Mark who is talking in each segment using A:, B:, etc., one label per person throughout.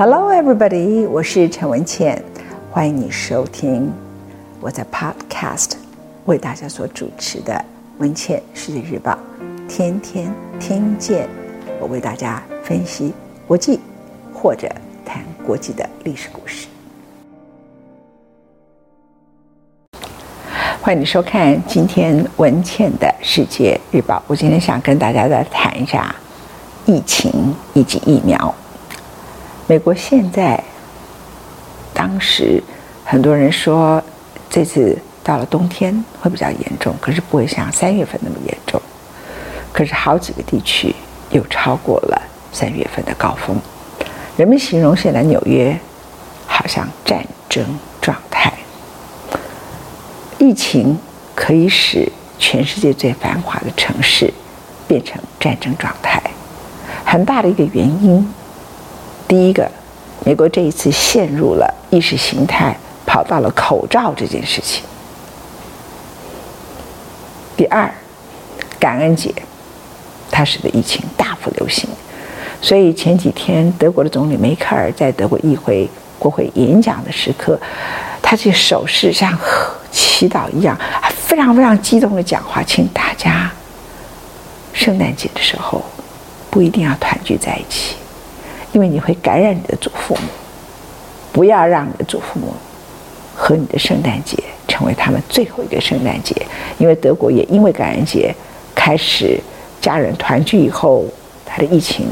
A: Hello, everybody！我是陈文茜，欢迎你收听我在 Podcast 为大家所主持的《文茜世界日报》，天天听见我为大家分析国际或者谈国际的历史故事。欢迎你收看今天文茜的世界日报。我今天想跟大家再谈一下疫情以及疫苗。美国现在，当时很多人说，这次到了冬天会比较严重，可是不会像三月份那么严重。可是好几个地区又超过了三月份的高峰。人们形容现在纽约好像战争状态。疫情可以使全世界最繁华的城市变成战争状态，很大的一个原因。第一个，美国这一次陷入了意识形态，跑到了口罩这件事情。第二，感恩节，它使得疫情大幅流行，所以前几天德国的总理梅克尔在德国议会国会演讲的时刻，他这手势像祈祷一样，非常非常激动的讲话，请大家圣诞节的时候不一定要团聚在一起。因为你会感染你的祖父母，不要让你的祖父母和你的圣诞节成为他们最后一个圣诞节。因为德国也因为感恩节开始家人团聚以后，它的疫情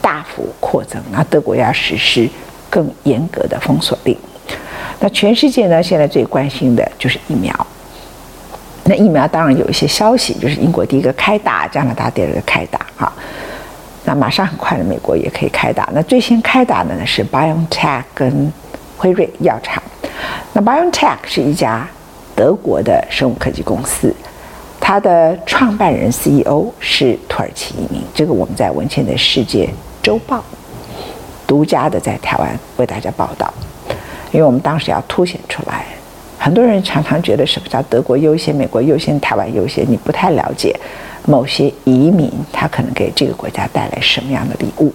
A: 大幅扩增，那德国要实施更严格的封锁令。那全世界呢，现在最关心的就是疫苗。那疫苗当然有一些消息，就是英国第一个开打，加拿大第二个开打，哈。那马上很快的，美国也可以开打。那最先开打的呢是 BioNTech 跟辉瑞药厂。那 BioNTech 是一家德国的生物科技公司，它的创办人 CEO 是土耳其移民。这个我们在文茜的世界周报独家的在台湾为大家报道，因为我们当时要凸显出来。很多人常常觉得什么叫德国优先、美国优先、台湾优先，你不太了解。某些移民，他可能给这个国家带来什么样的礼物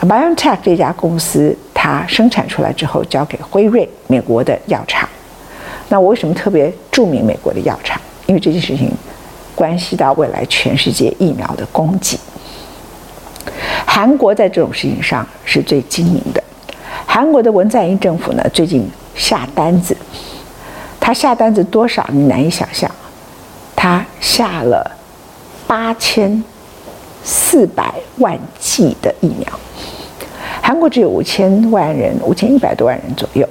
A: ？BioNTech 这家公司，它生产出来之后交给辉瑞美国的药厂。那我为什么特别注明美国的药厂？因为这件事情关系到未来全世界疫苗的供给。韩国在这种事情上是最精明的。韩国的文在寅政府呢，最近下单子，他下单子多少？你难以想象，他下了。八千四百万剂的疫苗，韩国只有五千万人，五千一百多万人左右。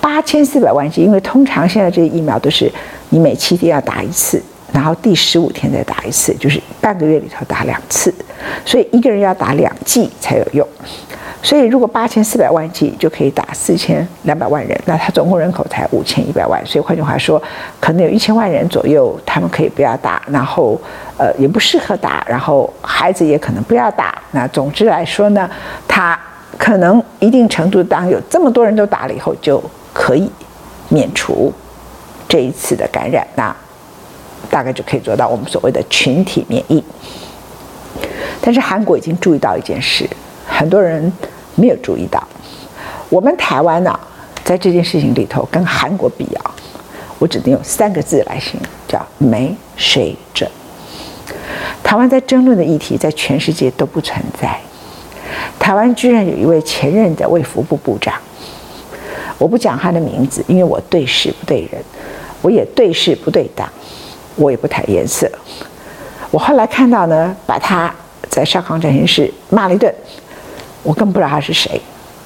A: 八千四百万剂，因为通常现在这些疫苗都是你每七天要打一次，然后第十五天再打一次，就是半个月里头打两次，所以一个人要打两剂才有用。所以，如果八千四百万剂就可以打四千两百万人，那他总共人口才五千一百万。所以换句话说，可能有一千万人左右，他们可以不要打，然后呃也不适合打，然后孩子也可能不要打。那总之来说呢，他可能一定程度当有这么多人都打了以后，就可以免除这一次的感染，那大概就可以做到我们所谓的群体免疫。但是韩国已经注意到一件事，很多人。没有注意到，我们台湾呢、在这件事情里头跟韩国比啊，我只能用三个字来形容，叫没水准。台湾在争论的议题，在全世界都不存在。台湾居然有一位前任的卫福部部长，我不讲他的名字，因为我对事不对人，我也对事不对党，我也不谈颜色。我后来看到呢，把他在少康战情室骂了一顿。我更不知道他是谁，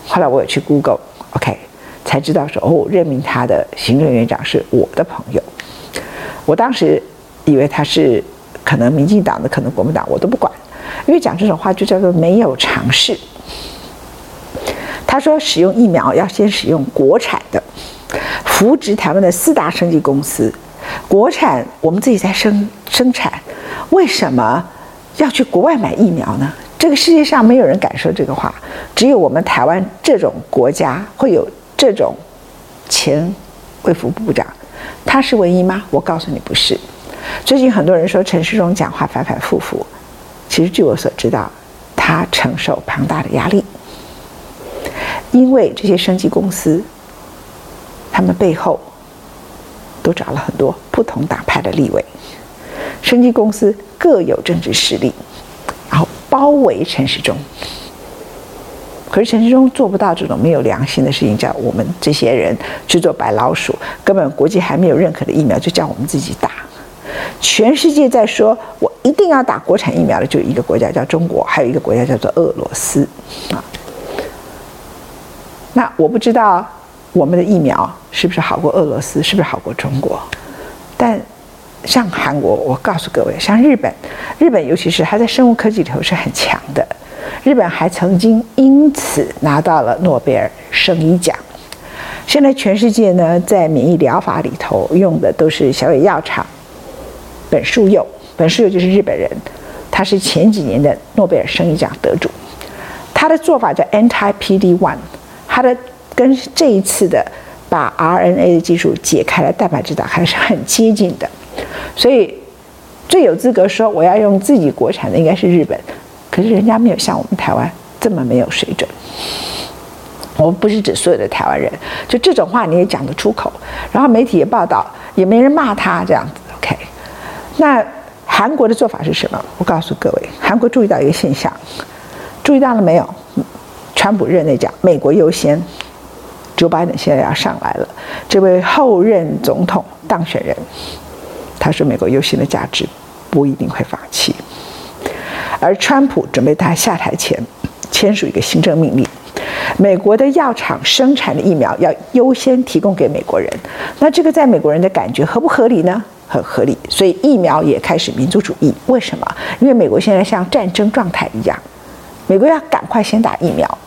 A: 后来我也去 Google，OK，才知道说哦，任命他的行政院长是我的朋友。我当时以为他是可能民进党的，可能国民党，我都不管，因为讲这种话就叫做没有常识。他说使用疫苗要先使用国产的，扶植台湾的四大生技公司，国产我们自己在生生产，为什么要去国外买疫苗呢？这个世界上没有人敢说这个话，只有我们台湾这种国家会有这种前卫福部长，他是唯一吗？我告诉你不是。最近很多人说陈时中讲话反反复复，其实据我所知道，他承受庞大的压力。因为这些生技公司，他们背后都找了很多不同党派的立委，生技公司各有政治势力，包围陈时中。可是陈时中做不到这种没有良心的事情，叫我们这些人去做白老鼠，根本国际还没有认可的疫苗，就叫我们自己打。全世界在说我一定要打国产疫苗的，就一个国家叫中国，还有一个国家叫做俄罗斯啊。那我不知道我们的疫苗是不是好过俄罗斯，是不是好过中国？但像韩国，我告诉各位，像日本，日本尤其是它在生物科技里头是很强的。日本还曾经因此拿到了诺贝尔生理奖。现在全世界呢，在免疫疗法里头用的都是小野药厂本庶佑，本庶佑就是日本人，他是前几年的诺贝尔生理奖得主。他的做法叫 anti-PD-1，他的跟这一次的把 RNA 的技术解开了蛋白质打开是很接近的，所以最有资格说我要用自己国产的应该是日本。可是人家没有像我们台湾这么没有水准。我不是指所有的台湾人，就这种话你也讲得出口，然后媒体也报道，也没人骂他这样子。OK，那韩国的做法是什么？我告诉各位，韩国注意到一个现象，注意到了没有？川普任内讲美国优先，Joe Biden 现在要上来了，这位后任总统当选人，他说美国优先的价值不一定会放弃。而川普准备他下台前签署一个行政命令，美国的药厂生产的疫苗要优先提供给美国人。那这个在美国人的感觉合不合理呢？很合理。所以疫苗也开始民族主义。为什么？因为美国现在像战争状态一样，美国要赶快先打疫苗。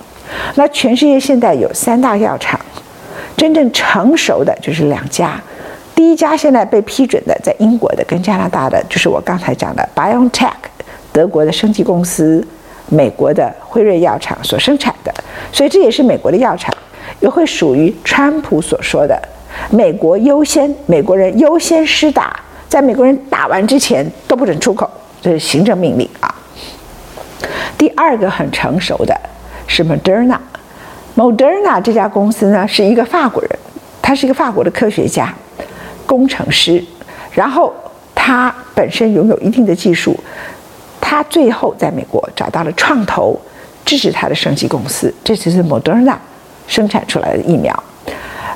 A: 那全世界现在有三大药厂，真正成熟的就是两家。第一家现在被批准的在英国的跟加拿大的，就是我刚才讲的 BioNTech。德国的生技公司，美国的辉瑞药厂所生产的，所以这也是美国的药厂，也会属于川普所说的“美国优先”，美国人优先施打，在美国人打完之前都不准出口，这是行政命令啊。第二个很成熟的是 Moderna，Moderna 这家公司呢是一个法国人，他是一个法国的科学家、工程师，然后他本身拥有一定的技术。他最后在美国找到了创投，支持他的升级公司，这就是 Moderna 生产出来的疫苗。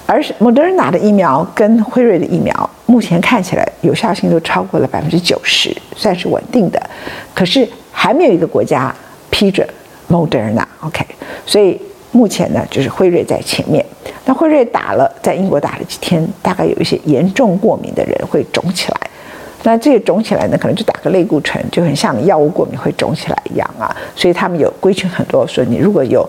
A: 而 Moderna 的疫苗跟辉瑞的疫苗，目前看起来有效性都超过了百分之九十，算是稳定的。可是还没有一个国家批准 Moderna。OK，所以目前呢，就是辉瑞在前面。那辉瑞打了，在英国打了几天，大概有一些严重过敏的人会肿起来。那这个肿起来呢，可能就打个类固醇，就很像药物过敏会肿起来一样啊。所以他们有规定很多，说你如果有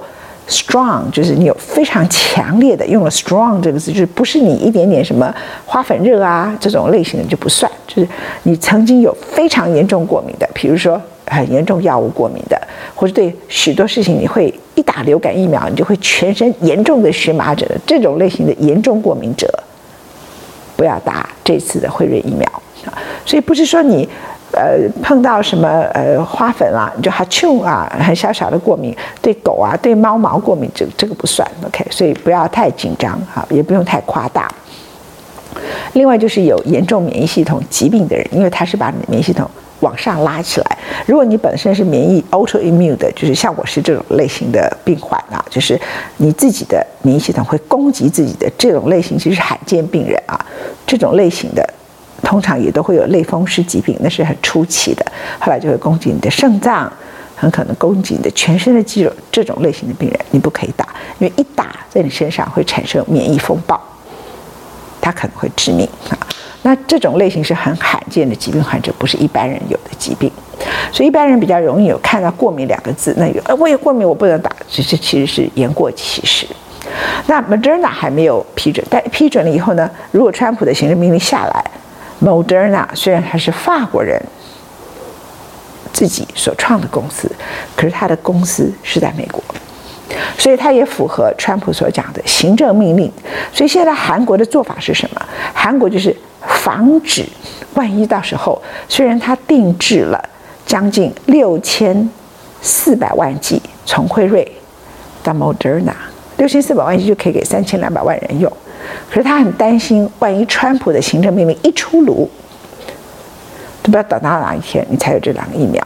A: strong，就是你有非常强烈的，用了 strong 这个字，就是不是你一点点什么花粉热啊这种类型的就不算，就是你曾经有非常严重过敏的，比如说很严重药物过敏的，或者对许多事情你会一打流感疫苗你就会全身严重的荨麻疹的这种类型的严重过敏者，不要打这次的辉瑞疫苗啊。所以不是说你，呃，碰到什么呃花粉啊，你就哈啾啊，很小小的过敏，对狗啊，对猫毛过敏，这这个不算，OK。所以不要太紧张哈，也不用太夸大。另外就是有严重免疫系统疾病的人，因为他是把免疫系统往上拉起来。如果你本身是免疫 autoimmune 的，就是像我是这种类型的病患啊，就是你自己的免疫系统会攻击自己的这种类型，其实罕见病人啊，这种类型的。通常也都会有类风湿疾病，那是很初期的，后来就会攻击你的肾脏，很可能攻击你的全身的肌肉。这种类型的病人你不可以打，因为一打在你身上会产生免疫风暴，它可能会致命啊。那这种类型是很罕见的疾病患者，不是一般人有的疾病，所以一般人比较容易有看到过敏两个字，那有呃我有过敏我不能打，其实其实是言过其实。那 Moderna 还没有批准，但批准了以后呢，如果川普的行政命令下来。Moderna 虽然他是法国人自己所创的公司，可是他的公司是在美国，所以它也符合川普所讲的行政命令。所以现在韩国的做法是什么？韩国就是防止万一到时候，虽然他定制了将近六千四百万剂从辉瑞到 Moderna 六千四百万剂就可以给三千两百万人用。可是他很担心，万一川普的行政命令一出炉，都不知道等到哪一天你才有这两个疫苗。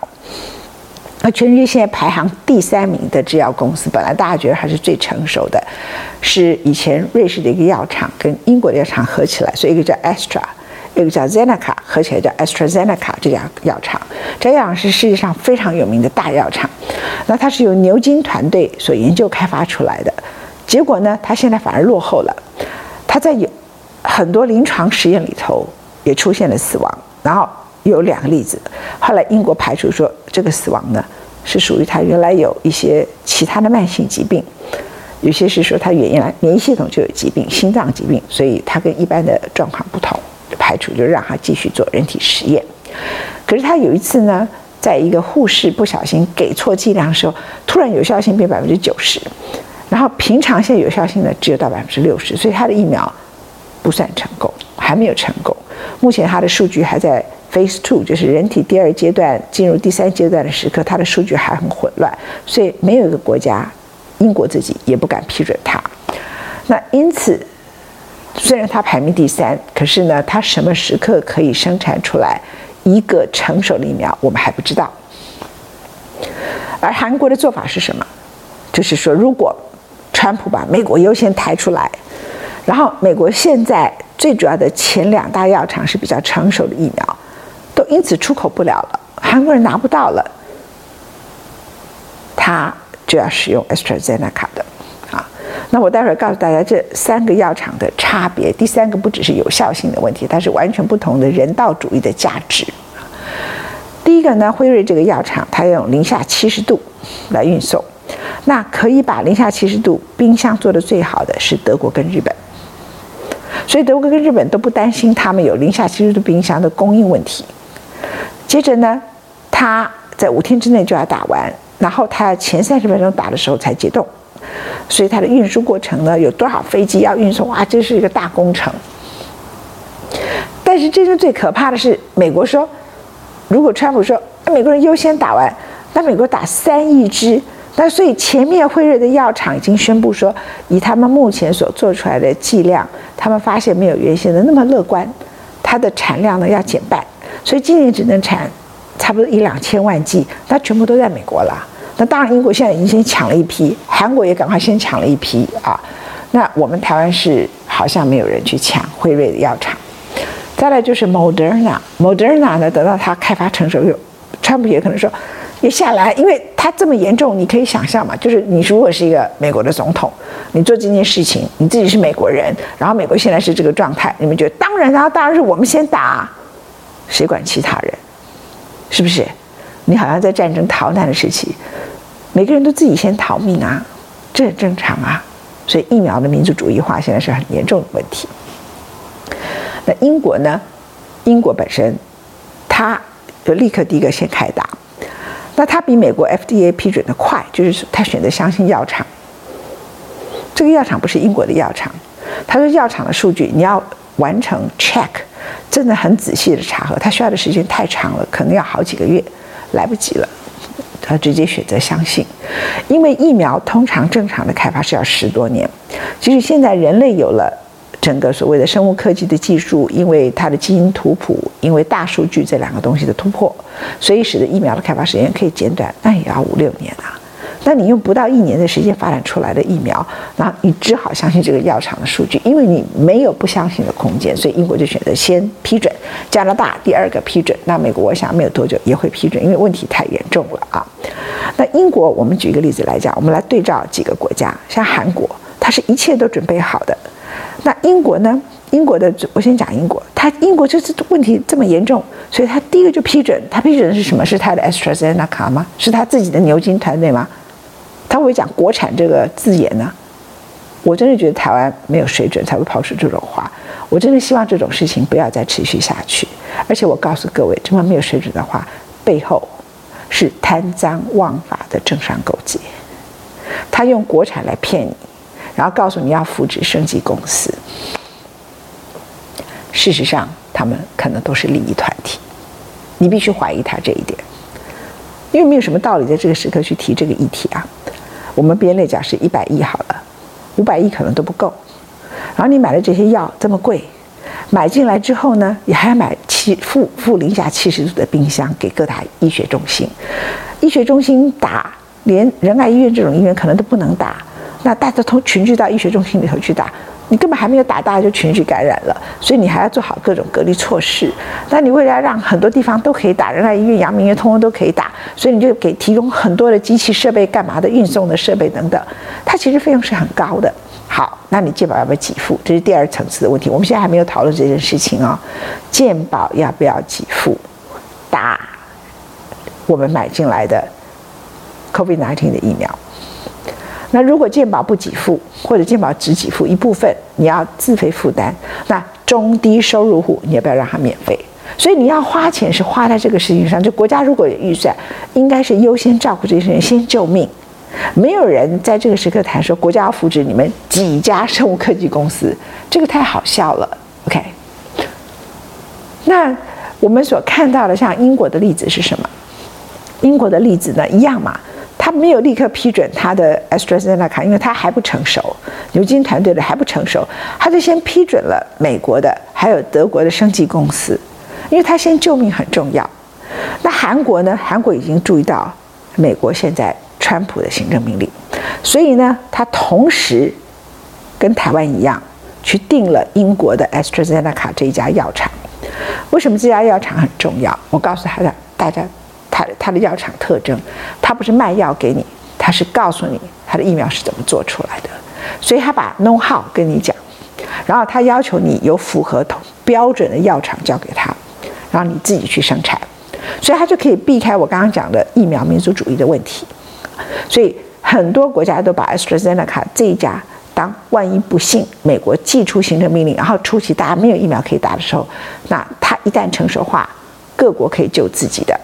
A: 那全世界现在排行第三名的制药公司，本来大家觉得还是最成熟的，是以前瑞士的一个药厂跟英国的药厂合起来，所以一个叫 Astra，一个叫 Zeneca，合起来叫 AstraZeneca 这家药厂。这药厂是世界上非常有名的大药厂，那它是由牛津团队所研究开发出来的。结果呢，它现在反而落后了，它在有很多临床实验里头也出现了死亡，然后。有两个例子，后来英国排除说这个死亡呢是属于他原来有一些其他的慢性疾病，有些是说他原来免疫系统就有疾病，心脏疾病，所以他跟一般的状况不同，排除就让他继续做人体实验。可是他有一次呢，在一个护士不小心给错剂量的时候，突然有效性变百分之九十，然后平常现在有效性呢只有到百分之六十，所以他的疫苗不算成功，还没有成功。目前他的数据还在。Phase two 就是人体第二阶段进入第三阶段的时刻，它的数据还很混乱，所以没有一个国家，英国自己也不敢批准它。那因此，虽然它排名第三，可是呢，它什么时刻可以生产出来一个成熟的疫苗，我们还不知道。而韩国的做法是什么？就是说，如果川普把美国优先抬出来，然后美国现在最主要的前两大药厂是比较成熟的疫苗。因此出口不了了，韩国人拿不到了，他就要使用 AstraZeneca 的啊。那我待会儿告诉大家这三个药厂的差别。第三个不只是有效性的问题，它是完全不同的人道主义的价值。第一个呢，辉瑞这个药厂它要用零下七十度来运送，那可以把零下七十度冰箱做得最好的是德国跟日本，所以德国跟日本都不担心他们有零下七十度冰箱的供应问题。接着呢，他在五天之内就要打完，然后他前三十分钟打的时候才解冻，所以他的运输过程呢，有多少飞机要运送啊？这是一个大工程。但是真正最可怕的是，美国说，如果川普说美国人优先打完，那美国打三亿支，那所以前面辉瑞的药厂已经宣布说，以他们目前所做出来的剂量，他们发现没有原先的那么乐观，它的产量呢要减半。所以今年只能产差不多一两千万剂，那全部都在美国了。那当然，英国现在已经先抢了一批，韩国也赶快先抢了一批啊。那我们台湾是好像没有人去抢辉瑞的药厂。再来就是 Moderna，Moderna 呢，等到它开发成熟，有川普也可能说也下来，因为它这么严重，你可以想象嘛，就是你如果是一个美国的总统，你做这件事情，你自己是美国人，然后美国现在是这个状态，你们觉得当然，然当然是我们先打。谁管其他人？是不是？你好像在战争逃难的时期，每个人都自己先逃命啊，这很正常啊。所以疫苗的民族主义化现在是很严重的问题。那英国呢？英国本身，他就立刻第一个先开打。那他比美国 FDA 批准的快，就是他选择相信药厂。这个药厂不是英国的药厂，他说药厂的数据你要完成 check。真的很仔细的查核，他需要的时间太长了，可能要好几个月，来不及了。他直接选择相信，因为疫苗通常正常的开发是要十多年。其实现在人类有了整个所谓的生物科技的技术，因为它的基因图谱，因为大数据这两个东西的突破，所以使得疫苗的开发时间可以减短，那也要五六年啊。那你用不到一年的时间发展出来的疫苗，那你只好相信这个药厂的数据，因为你没有不相信的空间，所以英国就选择先批准，加拿大第二个批准，那美国我想没有多久也会批准，因为问题太严重了啊。那英国，我们举一个例子来讲，我们来对照几个国家，像韩国，它是一切都准备好的。那英国呢？英国的，我先讲英国，它英国这次问题这么严重，所以它第一个就批准，它批准的是什么？是它的 AstraZeneca 吗？是它自己的牛津团队吗？他会讲国产这个字眼呢？我真的觉得台湾没有水准才会抛出这种话。我真的希望这种事情不要再持续下去。而且我告诉各位，这么没有水准的话，背后是贪赃枉法的政商勾结。他用国产来骗你，然后告诉你要扶植升级公司。事实上，他们可能都是利益团体。你必须怀疑他这一点，因为没有什么道理在这个时刻去提这个议题啊。我们编列假设一百亿好了，五百亿可能都不够。然后你买了这些药这么贵，买进来之后呢，你还要买七负负零下七十度的冰箱给各大医学中心，医学中心打，连仁爱医院这种医院可能都不能打，那大家都群聚到医学中心里头去打。你根本还没有打，大就群聚感染了，所以你还要做好各种隔离措施。那你为了让很多地方都可以打，仁爱医院、阳明医院通通都可以打，所以你就给提供很多的机器设备，干嘛的运送的设备等等，它其实费用是很高的。好，那你健保要不要给付？这是第二层次的问题。我们现在还没有讨论这件事情啊、哦，健保要不要给付打我们买进来的 COVID-19 的疫苗？那如果健保不给付，或者健保只给付一部分，你要自费负担。那中低收入户，你要不要让他免费？所以你要花钱是花在这个事情上。就国家如果有预算，应该是优先照顾这些人，先救命。没有人在这个时刻谈说国家要扶持你们几家生物科技公司，这个太好笑了。OK，那我们所看到的像英国的例子是什么？英国的例子呢，一样嘛。他没有立刻批准他的 AstraZeneca，因为他还不成熟，牛津团队的还不成熟，他就先批准了美国的，还有德国的生技公司，因为他先救命很重要。那韩国呢？韩国已经注意到美国现在川普的行政命令，所以呢，他同时跟台湾一样去订了英国的 AstraZeneca 这一家药厂。为什么这家药厂很重要？我告诉他的大家。它它的药厂特征，它不是卖药给你，它是告诉你它的疫苗是怎么做出来的，所以他把 know how 跟你讲，然后他要求你有符合标准的药厂交给他，然后你自己去生产，所以他就可以避开我刚刚讲的疫苗民族主义的问题，所以很多国家都把 AstraZeneca 这一家当万一不幸美国寄出行政命令，然后初期大家没有疫苗可以打的时候，那它一旦成熟化，各国可以救自己的。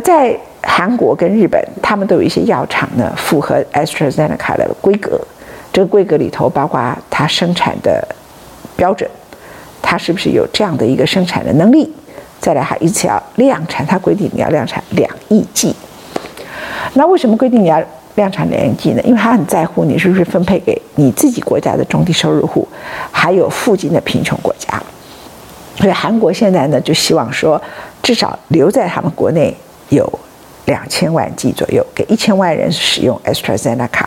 A: 在韩国跟日本，他们都有一些药厂呢，符合 AstraZeneca 的规格。这个规格里头包括它生产的标准，它是不是有这样的一个生产的能力？再来，还一次要量产，它规定你要量产两亿剂。那为什么规定你要量产两亿剂？呢？因为它很在乎你是不是分配给你自己国家的中低收入户，还有附近的贫穷国家。所以韩国现在呢，就希望说，至少留在他们国内。有两千万剂左右，给一千万人使用 AstraZeneca。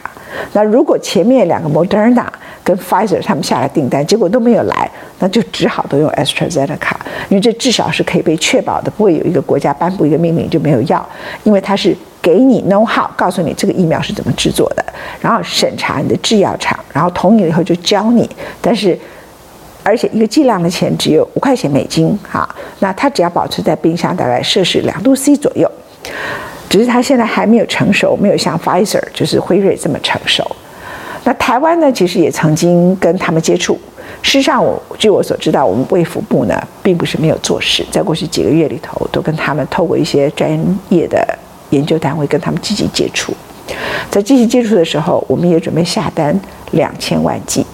A: 那如果前面两个 Moderna 跟 Pfizer 他们下了订单，结果都没有来，那就只好都用 AstraZeneca，因为这至少是可以被确保的，不会有一个国家颁布一个命令就没有药，因为它是给你 know how，告诉你这个疫苗是怎么制作的，然后审查你的制药厂，然后同意了以后就教你，但是。而且一个剂量的钱只有五块钱美金，哈，那它只要保持在冰箱大概摄氏两度 C 左右，只是它现在还没有成熟，没有像 Pfizer 就是辉瑞这么成熟。那台湾呢，其实也曾经跟他们接触。事实上，我据我所知道，我们卫福部呢，并不是没有做事，在过去几个月里头，都跟他们透过一些专业的研究单位跟他们积极接触。在积极接触的时候，我们也准备下单两千万剂。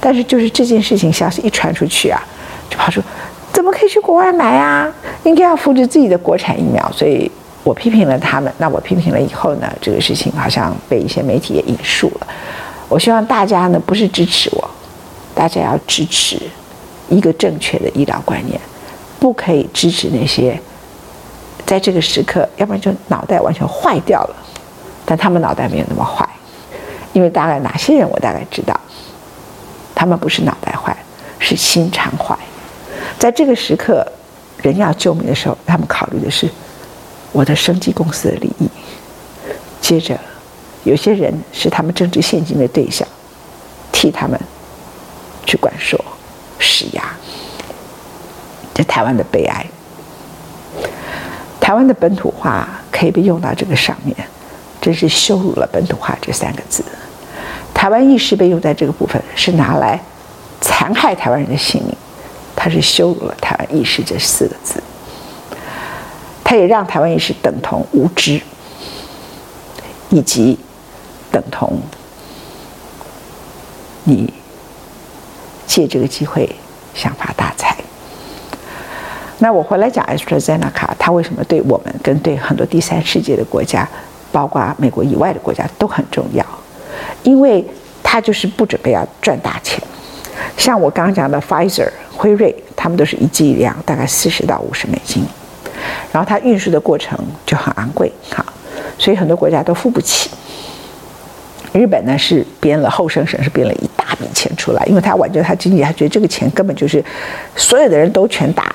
A: 但是就是这件事情消息一传出去啊，就跑出，怎么可以去国外买啊？应该要扶持自己的国产疫苗。所以我批评了他们。那我批评了以后呢，这个事情好像被一些媒体也引述了。我希望大家呢，不是支持我，大家要支持一个正确的医疗观念，不可以支持那些在这个时刻，要不然就脑袋完全坏掉了。但他们脑袋没有那么坏，因为大概哪些人我大概知道。他们不是脑袋坏，是心肠坏。在这个时刻，人要救命的时候，他们考虑的是我的生技公司的利益。接着，有些人是他们政治献金的对象，替他们去管说施压。这台湾的悲哀。台湾的本土化可以被用到这个上面，真是羞辱了“本土化”这三个字。台湾意识被用在这个部分，是拿来残害台湾人的性命，他是羞辱了台湾意识这四个字，他也让台湾意识等同无知，以及等同你借这个机会想发大财。那我回来讲 AstraZeneca，它为什么对我们跟对很多第三世界的国家，包括美国以外的国家都很重要？因为他就是不准备要赚大钱。像我刚刚讲的，Pfizer、辉瑞，他们都是一剂量大概四十到五十美金，然后它运输的过程就很昂贵，哈，所以很多国家都付不起。日本呢是编了后生省是编了一大笔钱出来，因为他挽救他经济，他觉得这个钱根本就是所有的人都全打，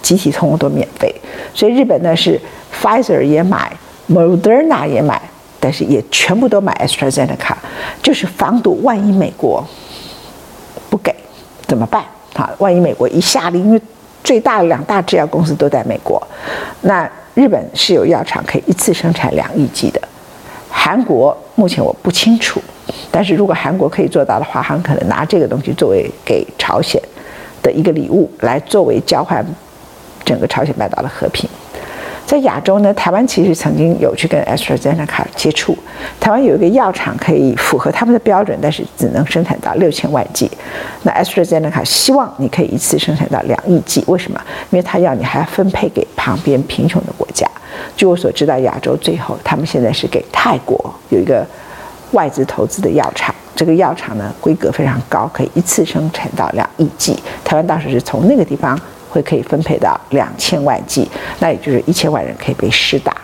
A: 集体通通都免费，所以日本呢是 Pfizer 也买，Moderna 也买，但是也全部都买 AstraZeneca，就是防堵万一美国不给怎么办？好，万一美国一下令，因为最大的两大制药公司都在美国，那日本是有药厂可以一次生产两亿剂的。韩国目前我不清楚，但是如果韩国可以做到的话，很可能拿这个东西作为给朝鲜的一个礼物，来作为交换整个朝鲜半岛的和平。在亚洲呢，台湾其实曾经有去跟 AstraZeneca 接触，台湾有一个药厂可以符合他们的标准，但是只能生产到六千万剂。那 AstraZeneca 希望你可以一次生产到两亿剂，为什么？因为他要你还要分配给旁边贫穷的国家。据我所知道，亚洲最后他们现在是给泰国有一个外资投资的药厂，这个药厂呢规格非常高，可以一次生产到两亿剂。台湾当时是从那个地方。会可以分配到两千万剂，那也就是一千万人可以被施打。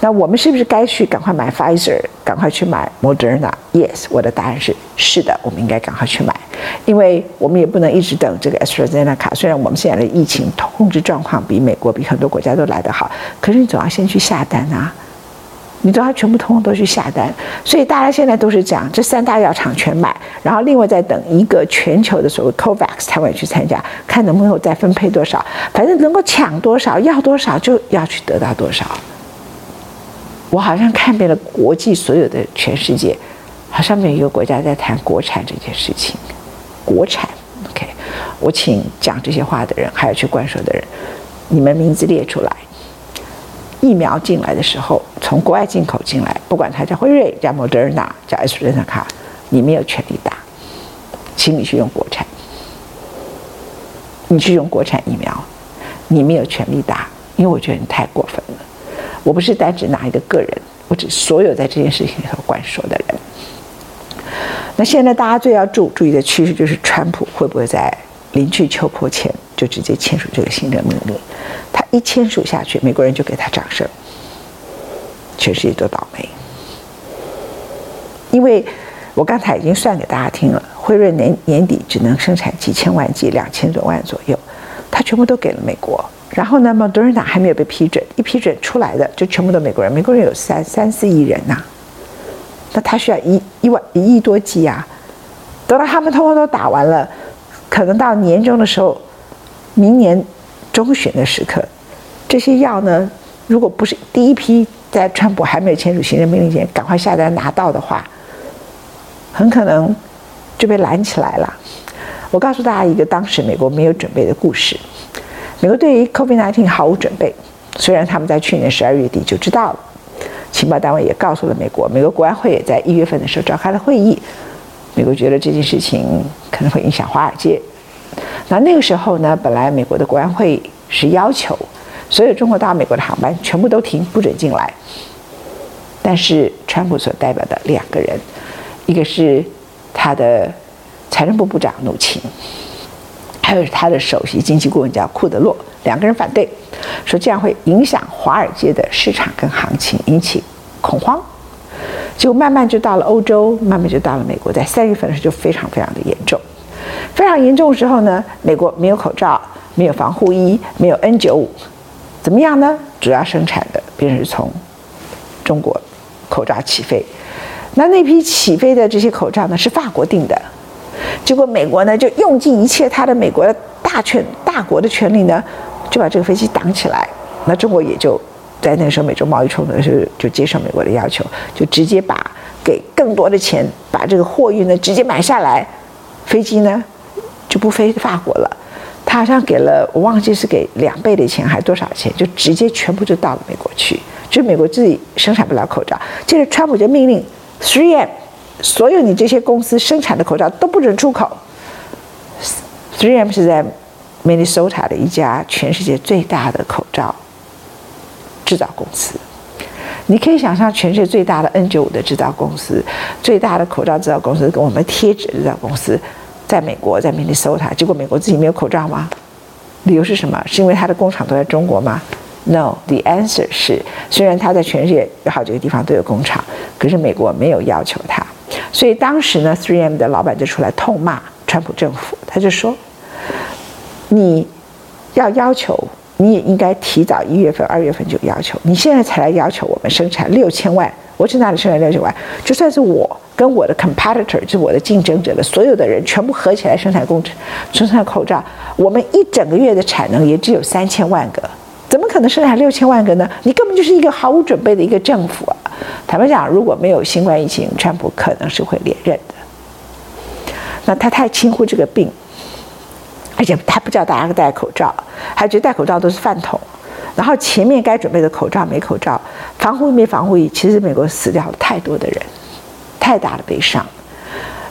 A: 那我们是不是该去赶快买 Pfizer，赶快去买 Moderna？Yes，我的答案是是的，我们应该赶快去买，因为我们也不能一直等这个 AstraZeneca。虽然我们现在的疫情控制状况比美国、比很多国家都来得好，可是你总要先去下单啊。你都要全部通通都去下单，所以大家现在都是讲这三大药厂全买，然后另外再等一个全球的所谓 COVAX，台湾也去参加，看能不能再分配多少，反正能够抢多少要多少就要去得到多少。我好像看遍了国际所有的全世界，好像没有一个国家在谈国产这件事情。国产，OK，我请讲这些话的人，还有去灌输的人，你们名字列出来。疫苗进来的时候，从国外进口进来，不管它叫辉瑞、叫莫德尔纳、叫艾斯特纳卡，你没有权利打，请你去用国产。你去用国产疫苗，你没有权利打，因为我觉得你太过分了。我不是单指哪一个个人，我指所有在这件事情里头管说的人。那现在大家最要注注意的趋势就是，川普会不会在临去秋波前就直接签署这个行政命令？一签署下去，美国人就给他掌声，全世界都倒霉。因为我刚才已经算给大家听了，辉瑞年年底只能生产几千万剂，两千多万左右，他全部都给了美国。然后呢，Moderna 还没有被批准，一批准出来的就全部都美国人。美国人有三三四亿人呐、那他需要一一万一亿多剂啊，等到他们通通都打完了，可能到年终的时候，明年。中旬的时刻，这些药呢，如果不是第一批在川普还没有签署行政命令前赶快下单拿到的话，很可能就被拦起来了。我告诉大家一个当时美国没有准备的故事：美国对于 COVID-19 毫无准备，虽然他们在去年十二月底就知道了，情报单位也告诉了美国，美国国安会也在一月份的时候召开了会议，美国觉得这件事情可能会影响华尔街。那那个时候呢，本来美国的国安会是要求所有中国到美国的航班全部都停，不准进来。但是川普所代表的两个人，一个是他的财政部部长努钦，还有他的首席经济顾问叫库德洛，两个人反对，说这样会影响华尔街的市场跟行情，引起恐慌。结果慢慢就到了欧洲，慢慢就到了美国，在三月份的时候就非常非常的严重。非常严重的时候呢，美国没有口罩，没有防护衣，没有 N95，怎么样呢？主要生产的便是从中国口罩起飞。那那批起飞的这些口罩呢，是法国订的。结果美国呢，就用尽一切他的美国的大权大国的权力呢，就把这个飞机挡起来。那中国也就在那个时候美中贸易冲突的时候，就接受美国的要求，就直接把给更多的钱，把这个货运呢直接买下来。飞机呢就不飞法国了，他好像给了我忘记是给两倍的钱还是多少钱，就直接全部就到了美国去，就美国自己生产不了口罩。接着川普就命令 3M 所有你这些公司生产的口罩都不准出口。3M 是在 Minnesota 的一家全世界最大的口罩制造公司，你可以想象，全世界最大的 N95 的制造公司、最大的口罩制造公司跟我们贴纸制造公司，在美国在明尼搜他结果美国自己没有口罩吗？理由是什么？是因为他的工厂都在中国吗？No，the answer 是，虽然他在全世界有好几个地方都有工厂，可是美国没有要求他。所以当时呢，3M 的老板就出来痛骂川普政府，他就说：“你要要求。”你也应该提早一月份、二月份就要求，你现在才来要求我们生产六千万，我去哪里生产六千万？就算是我跟我的 competitor，就我的竞争者的所有的人全部合起来生产工程、生产口罩，我们一整个月的产能也只有三千万个，怎么可能生产六千万个呢？你根本就是一个毫无准备的一个政府啊！坦白讲，如果没有新冠疫情，川普可能是会连任的。那他太轻忽这个病。而且他不叫大家戴口罩，还觉得戴口罩都是饭桶，然后前面该准备的口罩没口罩，防护衣没防护衣，其实美国死掉了太多的人，太大的悲伤。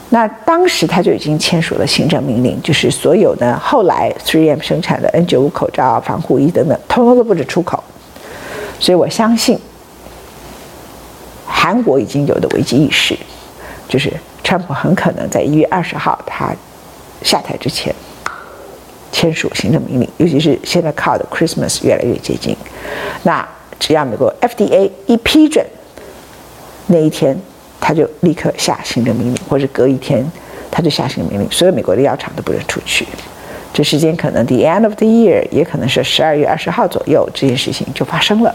A: 那当时他就已经签署了行政命令，就是所有的后来 3M 生产的 N95 口罩、防护衣等等，通通都不准出口。所以我相信，韩国已经有的危机意识，就是川普很可能在一月二十号他下台之前。签署行政命令，尤其是现在靠的 Christmas 越来越接近，那只要美国 FDA 一批准，那一天他就立刻下行政命令，或者隔一天他就下行政命令，所有美国的药厂都不能出去。这时间可能 the end of the year，也可能是十二月二十号左右，这件事情就发生了。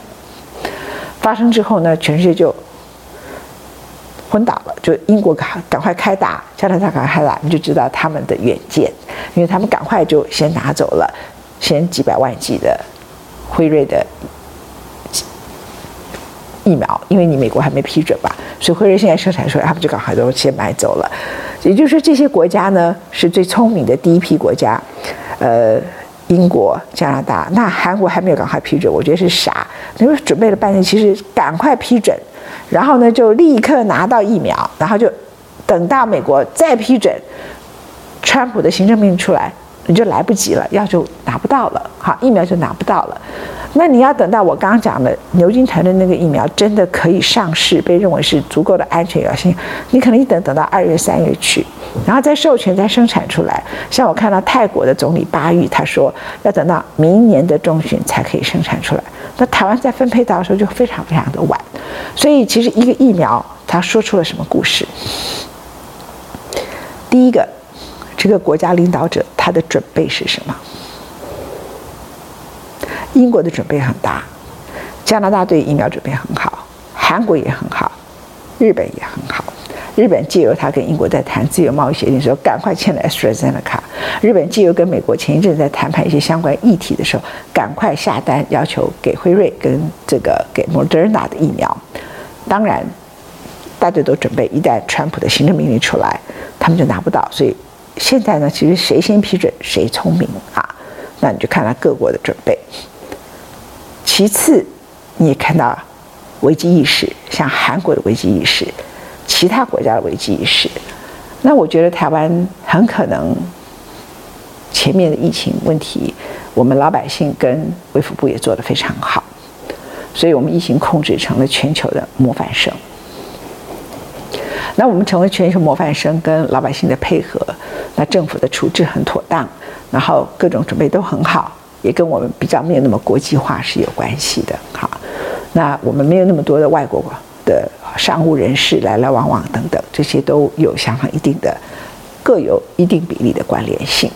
A: 发生之后呢，全世界就。昏倒了，就英国赶赶快开打，加拿大赶快开打，你就知道他们的远见，因为他们赶快就先拿走了，先几百万剂的辉瑞的疫苗，因为你美国还没批准吧，所以辉瑞现在生产出来，他们就赶快都先买走了。也就是说，这些国家呢是最聪明的第一批国家，呃，英国、加拿大，那韩国还没有赶快批准，我觉得是傻，因为准备了半天，其实赶快批准。然后呢，就立刻拿到疫苗，然后就等到美国再批准，川普的行政命令出来，你就来不及了，药就拿不到了，好，疫苗就拿不到了。那你要等到我刚刚讲的牛津团的那个疫苗真的可以上市，被认为是足够的安全有效性，你可能一等等到二月三月去，然后再授权再生产出来。像我看到泰国的总理巴育他说，要等到明年的中旬才可以生产出来。那台湾在分配到的时候就非常非常的晚，所以其实一个疫苗，他说出了什么故事？第一个，这个国家领导者他的准备是什么？英国的准备很大，加拿大对疫苗准备很好，韩国也很好，日本也很好。日本借由他跟英国在谈自由贸易协定的时候，赶快签了 AstraZeneca。日本借由跟美国前一阵在谈判一些相关议题的时候，赶快下单要求给辉瑞跟这个给 Moderna 的疫苗。当然，大家都准备，一旦川普的行政命令出来，他们就拿不到。所以现在呢，其实谁先批准谁聪明啊？那你就看他各国的准备。其次，你也看到危机意识，像韩国的危机意识。其他国家的危机意识，那我觉得台湾很可能前面的疫情问题，我们老百姓跟卫福部也做得非常好，所以我们疫情控制成了全球的模范生。那我们成为全球模范生，跟老百姓的配合，那政府的处置很妥当，然后各种准备都很好，也跟我们比较没有那么国际化是有关系的。好，那我们没有那么多的外国的。商务人士来来往往等等，这些都有相当一定的，各有一定比例的关联性。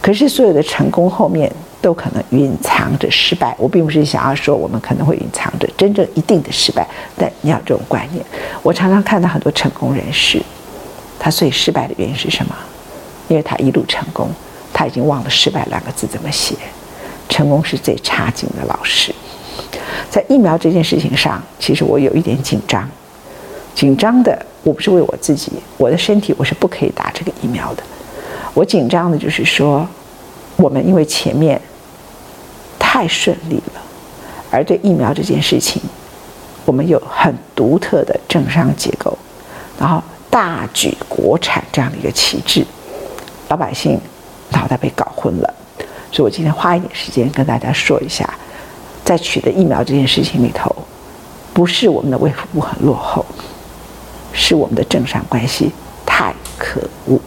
A: 可是所有的成功后面都可能蕴藏着失败。我并不是想要说我们可能会蕴藏着真正一定的失败，但你要这种观念。我常常看到很多成功人士，他最失败的原因是什么？因为他一路成功，他已经忘了失败两个字怎么写。成功是最差劲的老师。在疫苗这件事情上，其实我有一点紧张。紧张的，我不是为我自己，我的身体我是不可以打这个疫苗的。我紧张的就是说，我们因为前面太顺利了，而对疫苗这件事情，我们有很独特的政商结构，然后大举国产这样的一个旗帜，老百姓脑袋被搞昏了。所以我今天花一点时间跟大家说一下。在取得疫苗这件事情里头，不是我们的卫福部很落后，是我们的政商关系太可恶。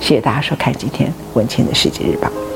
A: 谢谢大家收看今天文倩的世界日报。